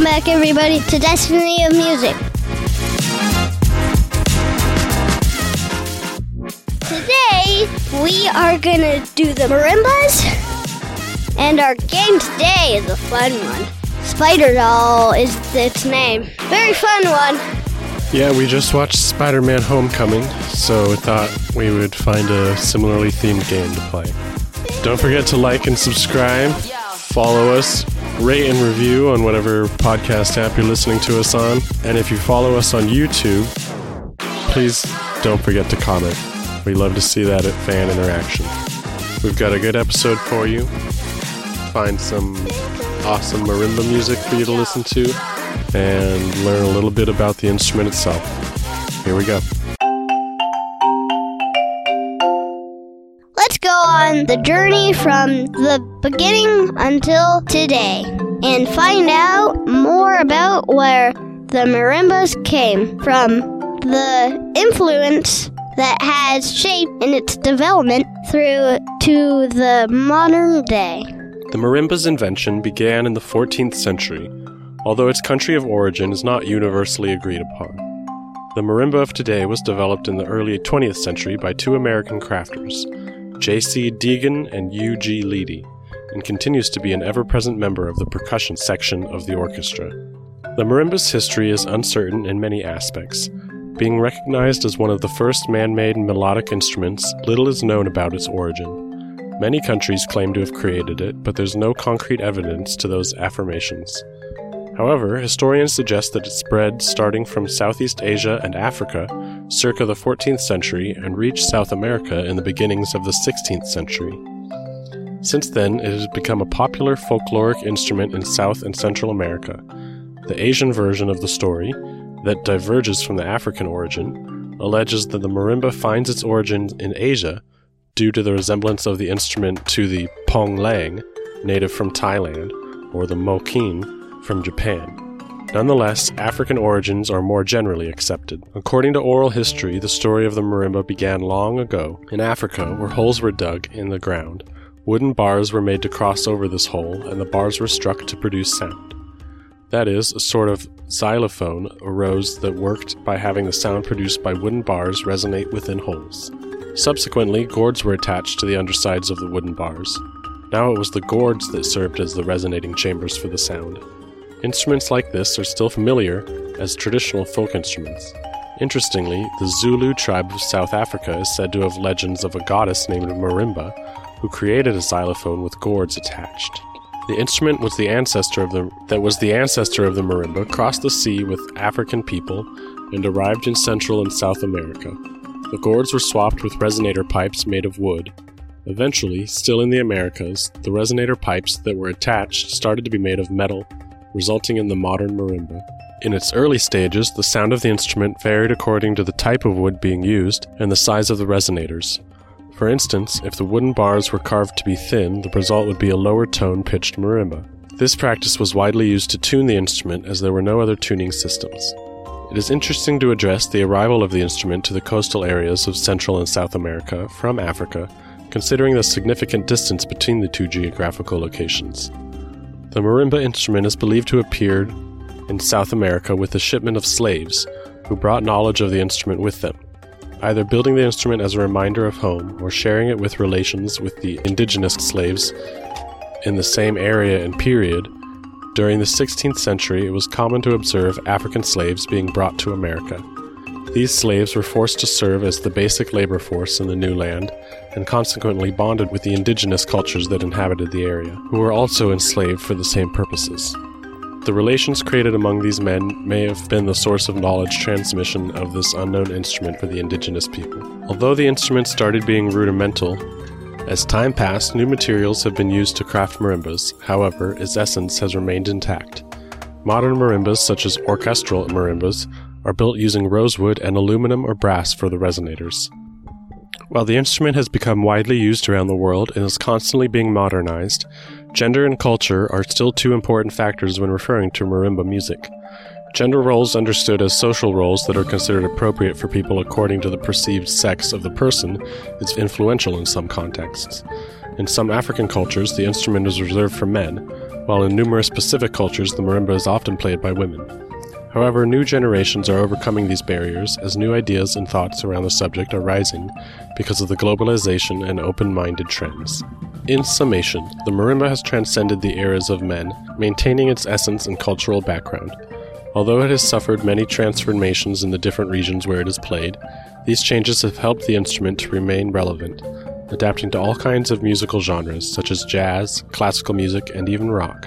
Welcome back, everybody, to Destiny of Music. Today, we are gonna do the marimbas, and our game today is a fun one. Spider Doll is its name. Very fun one. Yeah, we just watched Spider Man Homecoming, so we thought we would find a similarly themed game to play. Don't forget to like and subscribe, follow us, rate and review on whatever podcast app you're listening to us on, and if you follow us on YouTube, please don't forget to comment. We love to see that at fan interaction. We've got a good episode for you. Find some awesome marimba music for you to listen to and learn a little bit about the instrument itself. Here we go. On the journey from the beginning until today and find out more about where the marimbas came from, the influence that has shaped in its development through to the modern day. The marimba's invention began in the 14th century, although its country of origin is not universally agreed upon. The marimba of today was developed in the early 20th century by two American crafters, J.C. Deagan and U.G. Leedy, and continues to be an ever present member of the percussion section of the orchestra. The marimba's history is uncertain in many aspects. Being recognized as one of the first man made melodic instruments, little is known about its origin. Many countries claim to have created it, but there's no concrete evidence to those affirmations. However, historians suggest that it spread starting from Southeast Asia and Africa circa the 14th century and reached South America in the beginnings of the 16th century. Since then, it has become a popular folkloric instrument in South and Central America. The Asian version of the story, that diverges from the African origin, alleges that the marimba finds its origin in Asia due to the resemblance of the instrument to the pong lang, native from Thailand, or the mokkin from Japan. Nonetheless, African origins are more generally accepted. According to oral history, the story of the marimba began long ago in Africa, where holes were dug in the ground. Wooden bars were made to cross over this hole, and the bars were struck to produce sound. That is, a sort of xylophone arose that worked by having the sound produced by wooden bars resonate within holes. Subsequently, gourds were attached to the undersides of the wooden bars. Now it was the gourds that served as the resonating chambers for the sound. Instruments like this are still familiar as traditional folk instruments. Interestingly, the Zulu tribe of South Africa is said to have legends of a goddess named Marimba who created a xylophone with gourds attached. The instrument was the ancestor of the that was the ancestor of the marimba, crossed the sea with African people, and arrived in Central and South America. The gourds were swapped with resonator pipes made of wood. Eventually, still in the Americas, the resonator pipes that were attached started to be made of metal, resulting in the modern marimba. In its early stages, the sound of the instrument varied according to the type of wood being used and the size of the resonators. For instance, if the wooden bars were carved to be thin, the result would be a lower tone pitched marimba. This practice was widely used to tune the instrument as there were no other tuning systems. It is interesting to address the arrival of the instrument to the coastal areas of Central and South America from Africa, considering the significant distance between the two geographical locations. The marimba instrument is believed to have appeared in South America with a shipment of slaves, who brought knowledge of the instrument with them either building the instrument as a reminder of home or sharing it with relations with the indigenous slaves in the same area and period. During the 16th century, it was common to observe African slaves being brought to America. These slaves were forced to serve as the basic labor force in the new land and consequently bonded with the indigenous cultures that inhabited the area, who were also enslaved for the same purposes. The relations created among these men may have been the source of knowledge transmission of this unknown instrument for the indigenous people. Although the instrument started being rudimental, as time passed, new materials have been used to craft marimbas. However, its essence has remained intact. Modern marimbas, such as orchestral marimbas, are built using rosewood and aluminum or brass for the resonators. While the instrument has become widely used around the world and is constantly being modernized, Gender and culture are still two important factors when referring to marimba music. Gender roles understood as social roles that are considered appropriate for people according to the perceived sex of the person is influential in some contexts. In some African cultures, the instrument is reserved for men, while in numerous Pacific cultures the marimba is often played by women. However, new generations are overcoming these barriers as new ideas and thoughts around the subject are rising because of the globalization and open minded trends. In summation, the marimba has transcended the eras of men, maintaining its essence and cultural background. Although it has suffered many transformations in the different regions where it is played, these changes have helped the instrument to remain relevant, adapting to all kinds of musical genres such as jazz, classical music, and even rock.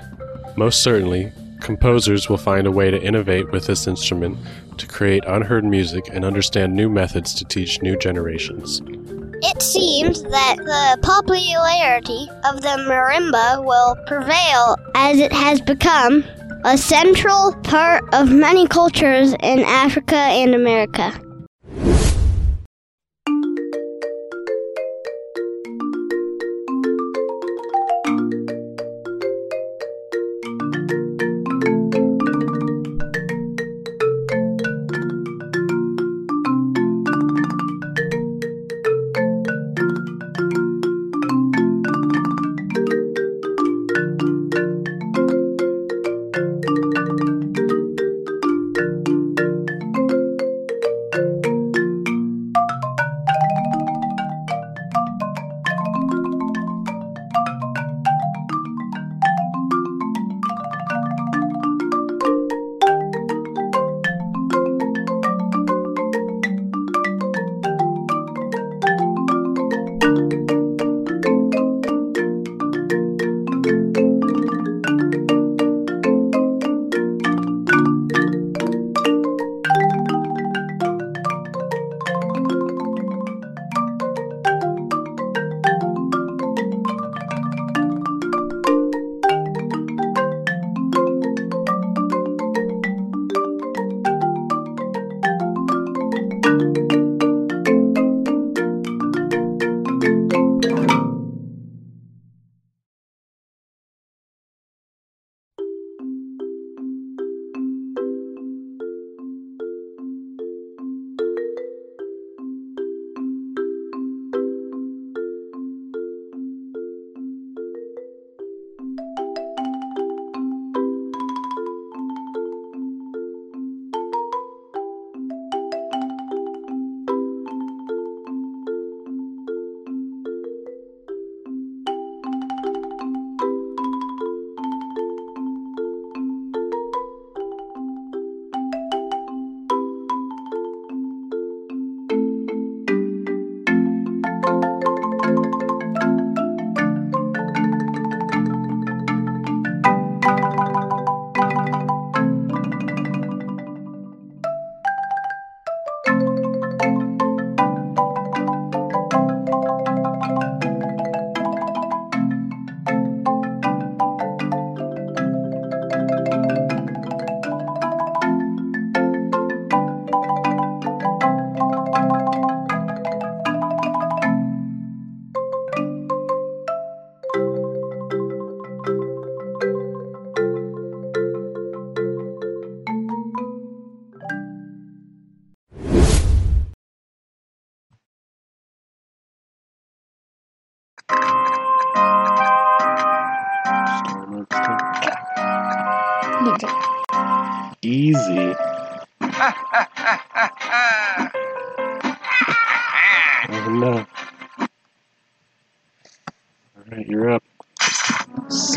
Most certainly, composers will find a way to innovate with this instrument to create unheard music and understand new methods to teach new generations. It seems that the popularity of the marimba will prevail as it has become a central part of many cultures in Africa and America.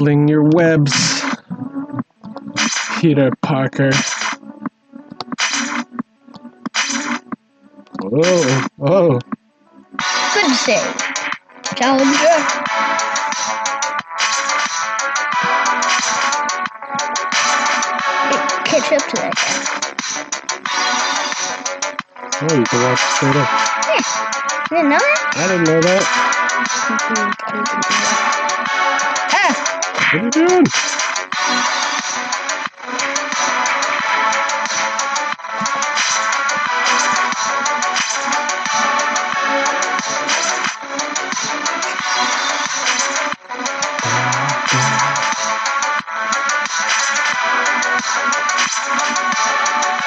Your webs, Peter Parker. Oh, oh, Good save. Challenger. Catch up to that guy. oh, you can walk straight up. You didn't know that? I didn't know that. What are you doing?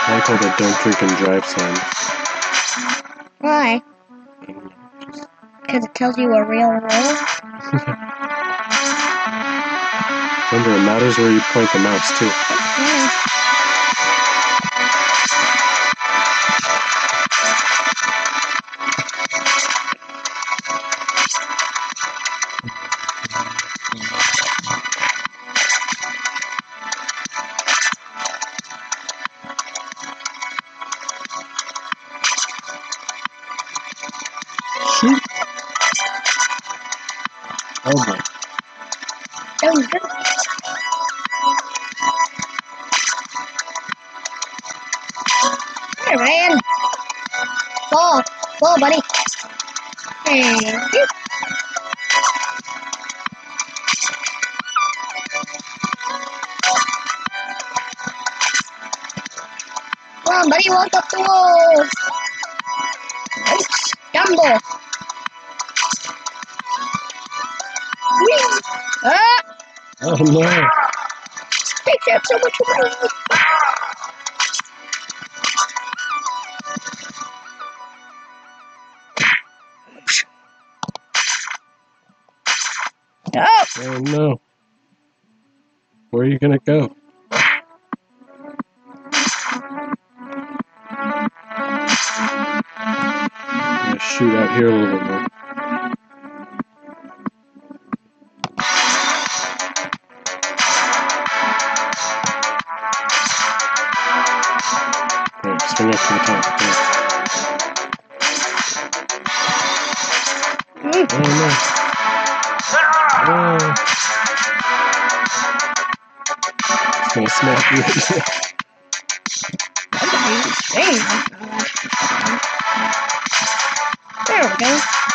I like all the don't drink and drive sign. why? Mm. I don't know, just- Because it tells you a real road? Remember, it matters where you point the mouse too. There, man. Ball. Ball, buddy. Thank you. Come on, buddy, walk up the. Don't stumble. Whee! Ah! Oh no. takes up so much room. Where are you gonna go? I'm gonna shoot out here a little bit more. Okay, swing up to the top. Mm, Oh no. Gonna smack you. somebody's. There we go.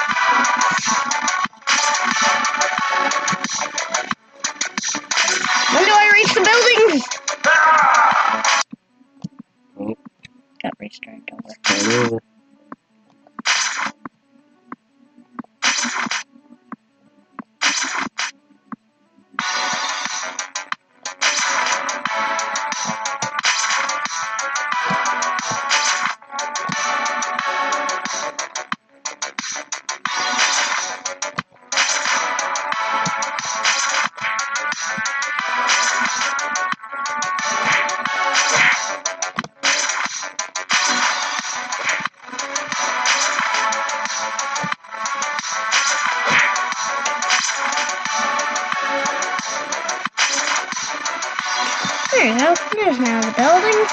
You go. There's now the buildings.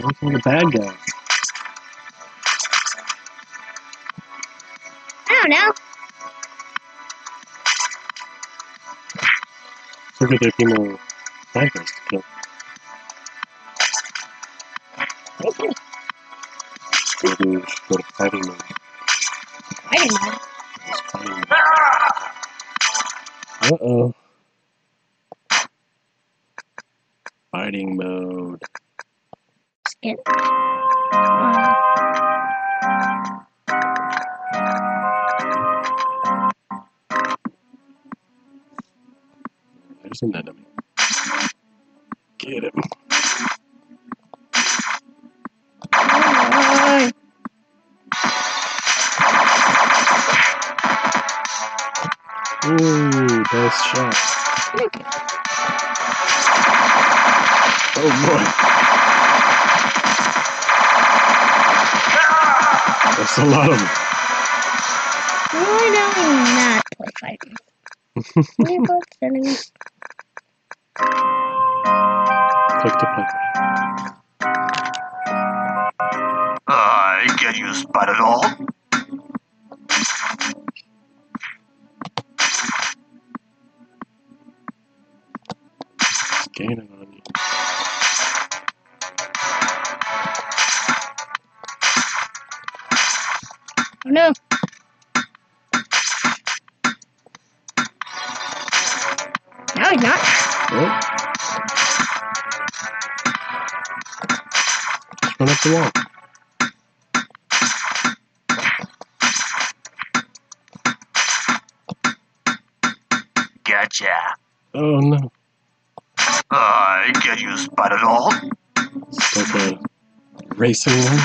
Look for the bad guys. I don't know. Go to fighting mode. I didn't know. It's fighting mode. Uh oh. There's an enemy. Get him. uh, Ooh, nice shot. Oh boy. That's a lot of them. Why don't we not play fighting? we both enemies. Click to play. Uh, can you spot it all? Scanning on you. Oh no. No, he's not. Nope. Run up the wall. Gotcha. Oh no. Uh, I get you, Spider-Doll. Okay. racing one.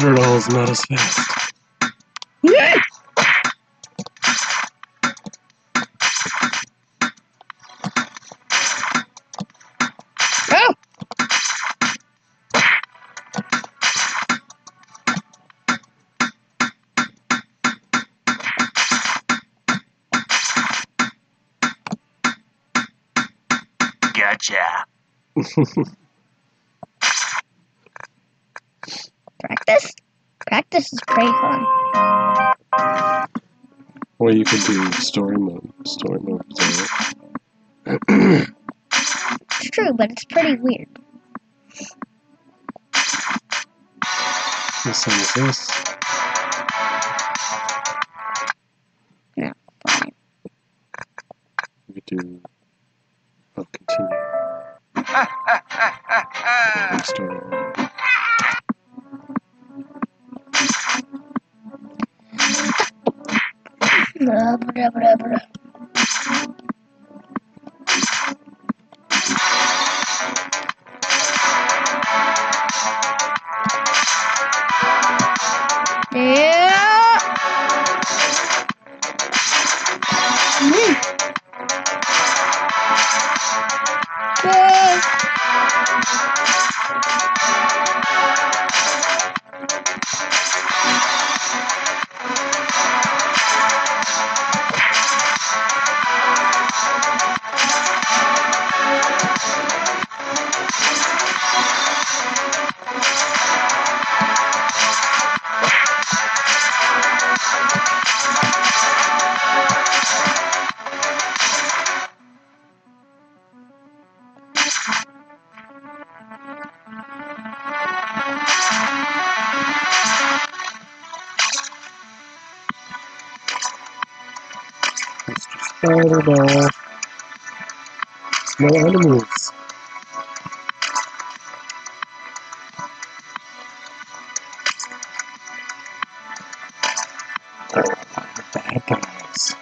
Doll's not as fast. Oh! Gotcha. Practice? Practice is pretty fun. Or you could do story mode. Story mode is alright. It's true, but it's pretty weird. The same as this. The bad guys.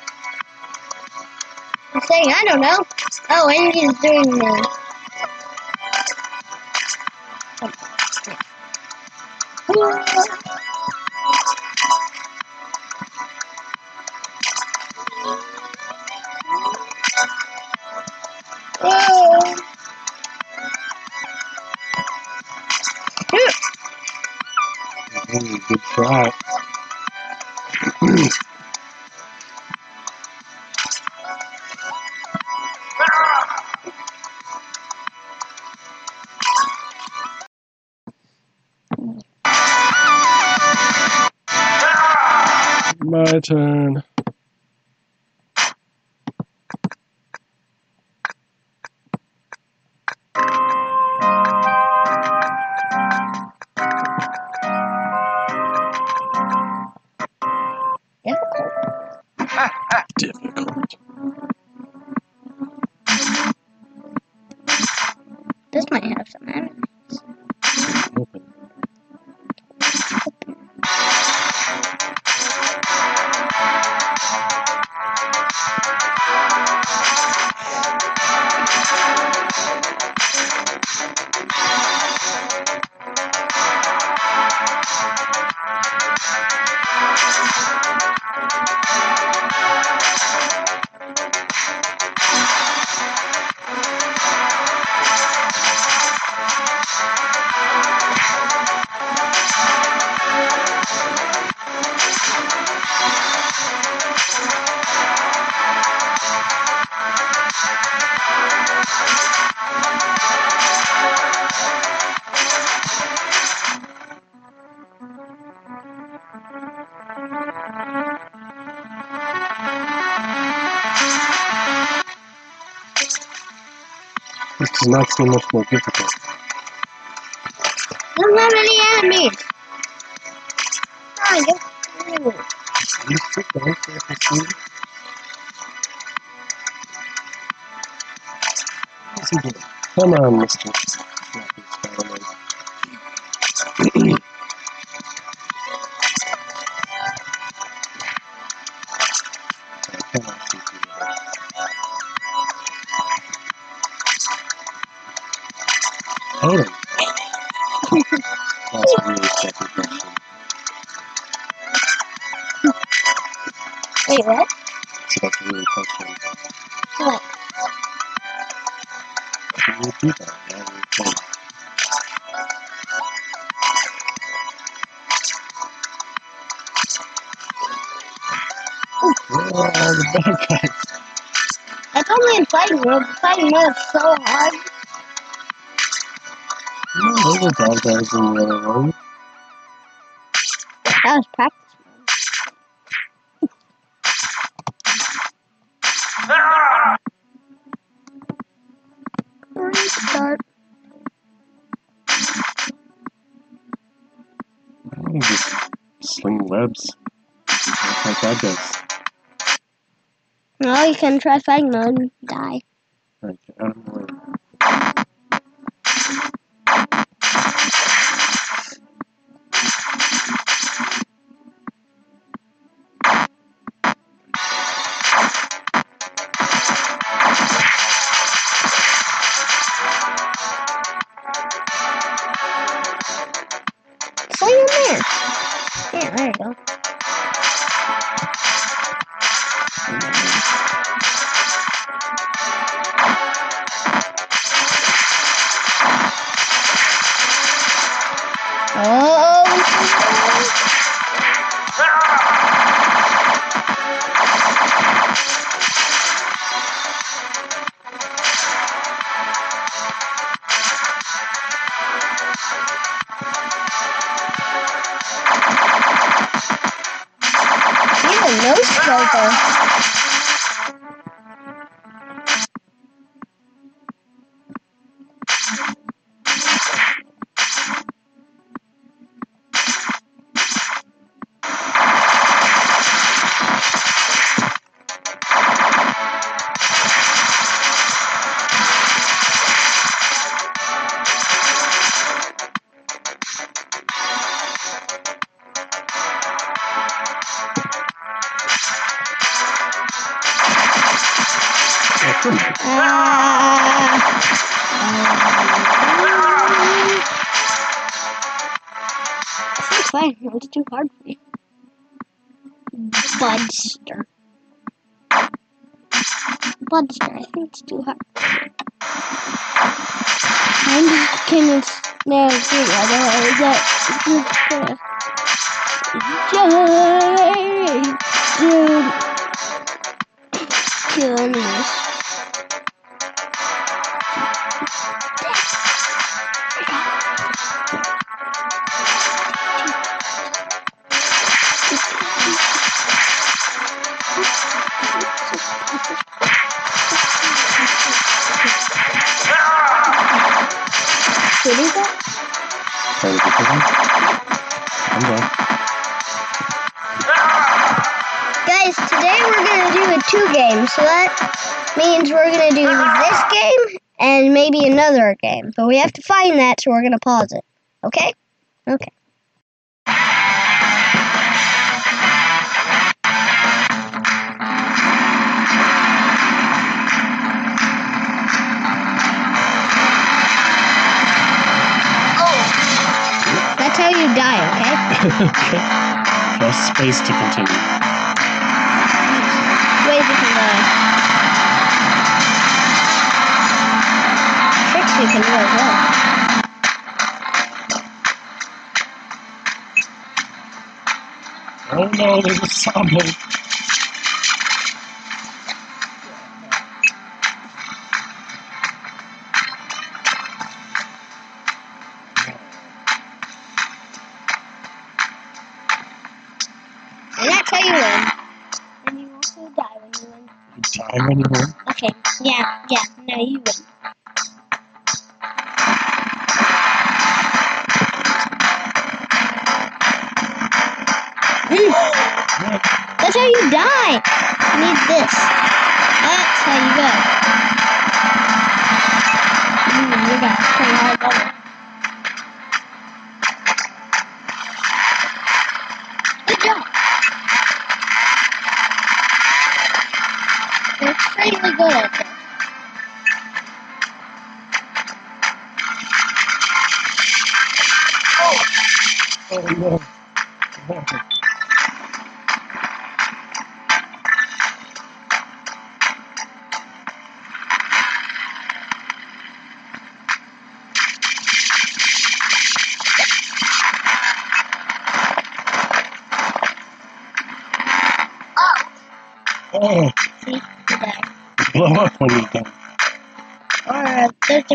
I'm saying I don't know. Oh, and he's doing the. Good. My turn. This might have some enemies. Not seem much more difficult. Doesn't have any enemies. Get through. You sit down so I can see. What's he doing? Come on, Mr. Oh. That's a really tricky question. Wait, what? So that's really tough one. What? Oh, Can you repeat that? Yeah, really fun. Where are all the bad guys? That's only in fighting mode. Fighting mode is so hard. No, those are bad guys in the other one. That was practice. Restart. Don't you just sling webs? Like that does. No, you can try fighting mode and die. Alright, there you go. I think it's too hard. I'm just gonna snare through. I don't that. Just gonna. Dude. Kill enemies. We're gonna do this game and maybe another game. But we have to find that, so we're gonna pause it. Okay? Okay. That's how you die, okay? okay. Press space to continue. Tricks can do as well. Oh no, there's a sawmill. And that's how you win. And you also die when you win. You die when you win. Okay, yeah, yeah, now you win. go out there. Oh, oh no.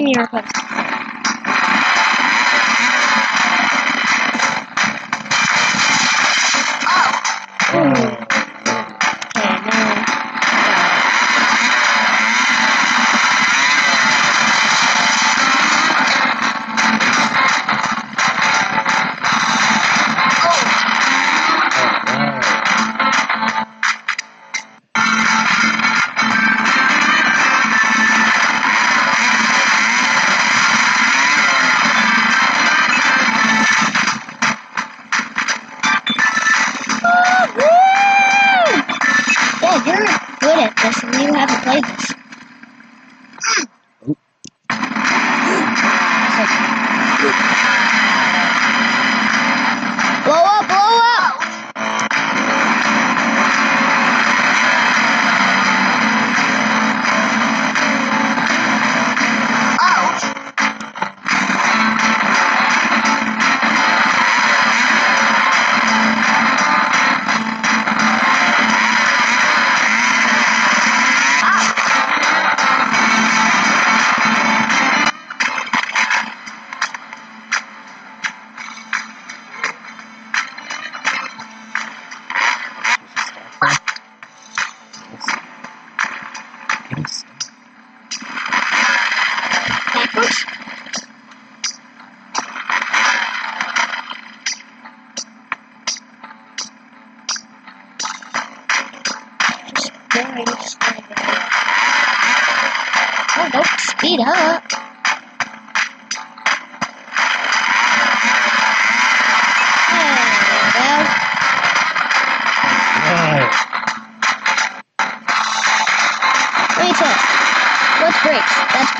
In me your place.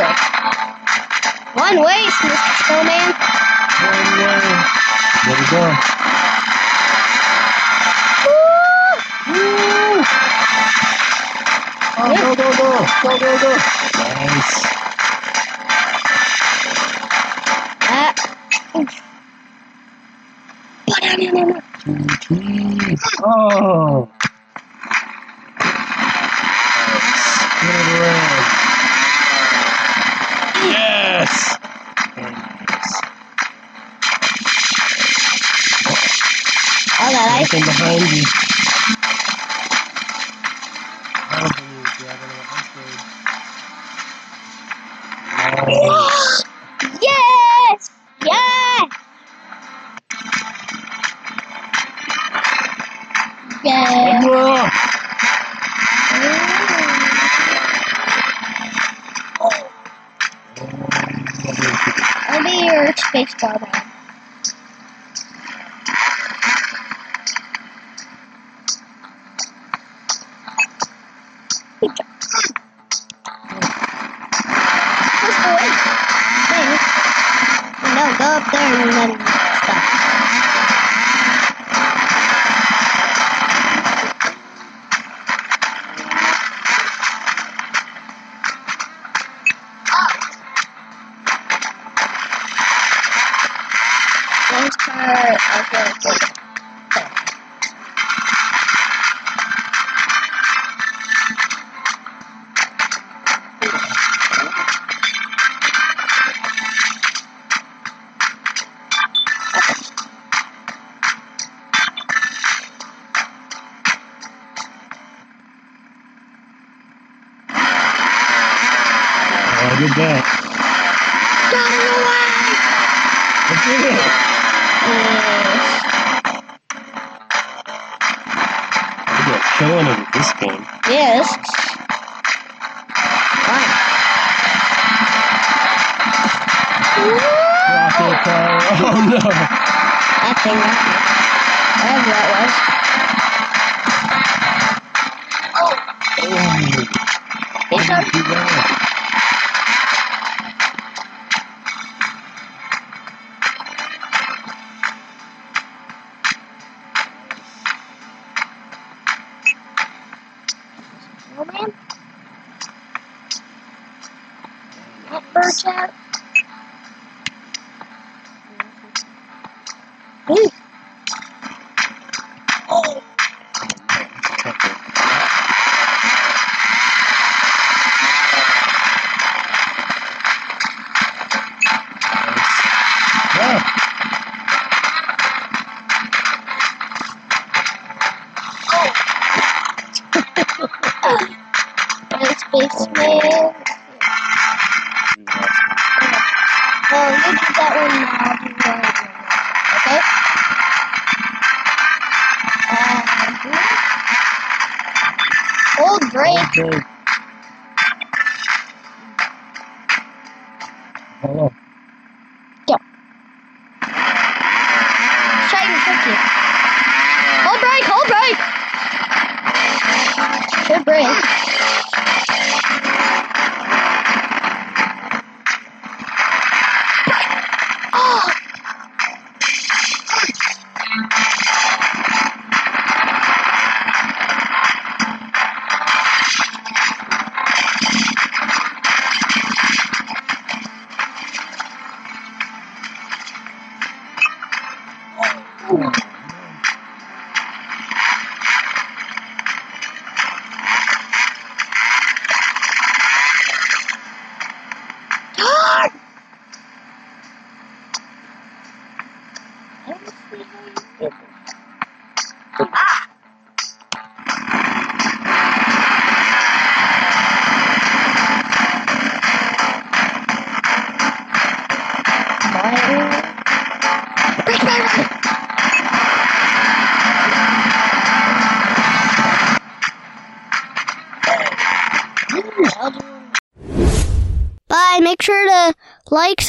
stuff. One way, Mr. Snowman. One way. There we go. Woo! Woo! Oh, go, go, go. Go, go, go. Baseball. button. I did that. got it away! I did it. Yes. You're killing it at this game. Yes. Fine. Rocket power. Oh no. That thing got me. Whatever that was. Oh. It's up. Drake.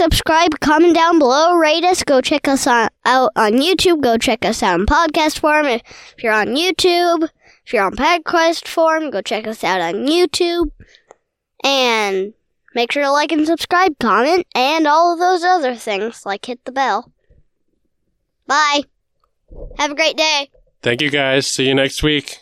Subscribe, comment down below, rate us. Go check us on, out on YouTube. Go check us out on podcast form. If, if you're on YouTube, if you're on podcast form, go check us out on YouTube. And make sure to like and subscribe, comment, and all of those other things, like hit the bell. Bye. Have a great day. Thank you guys. See you next week.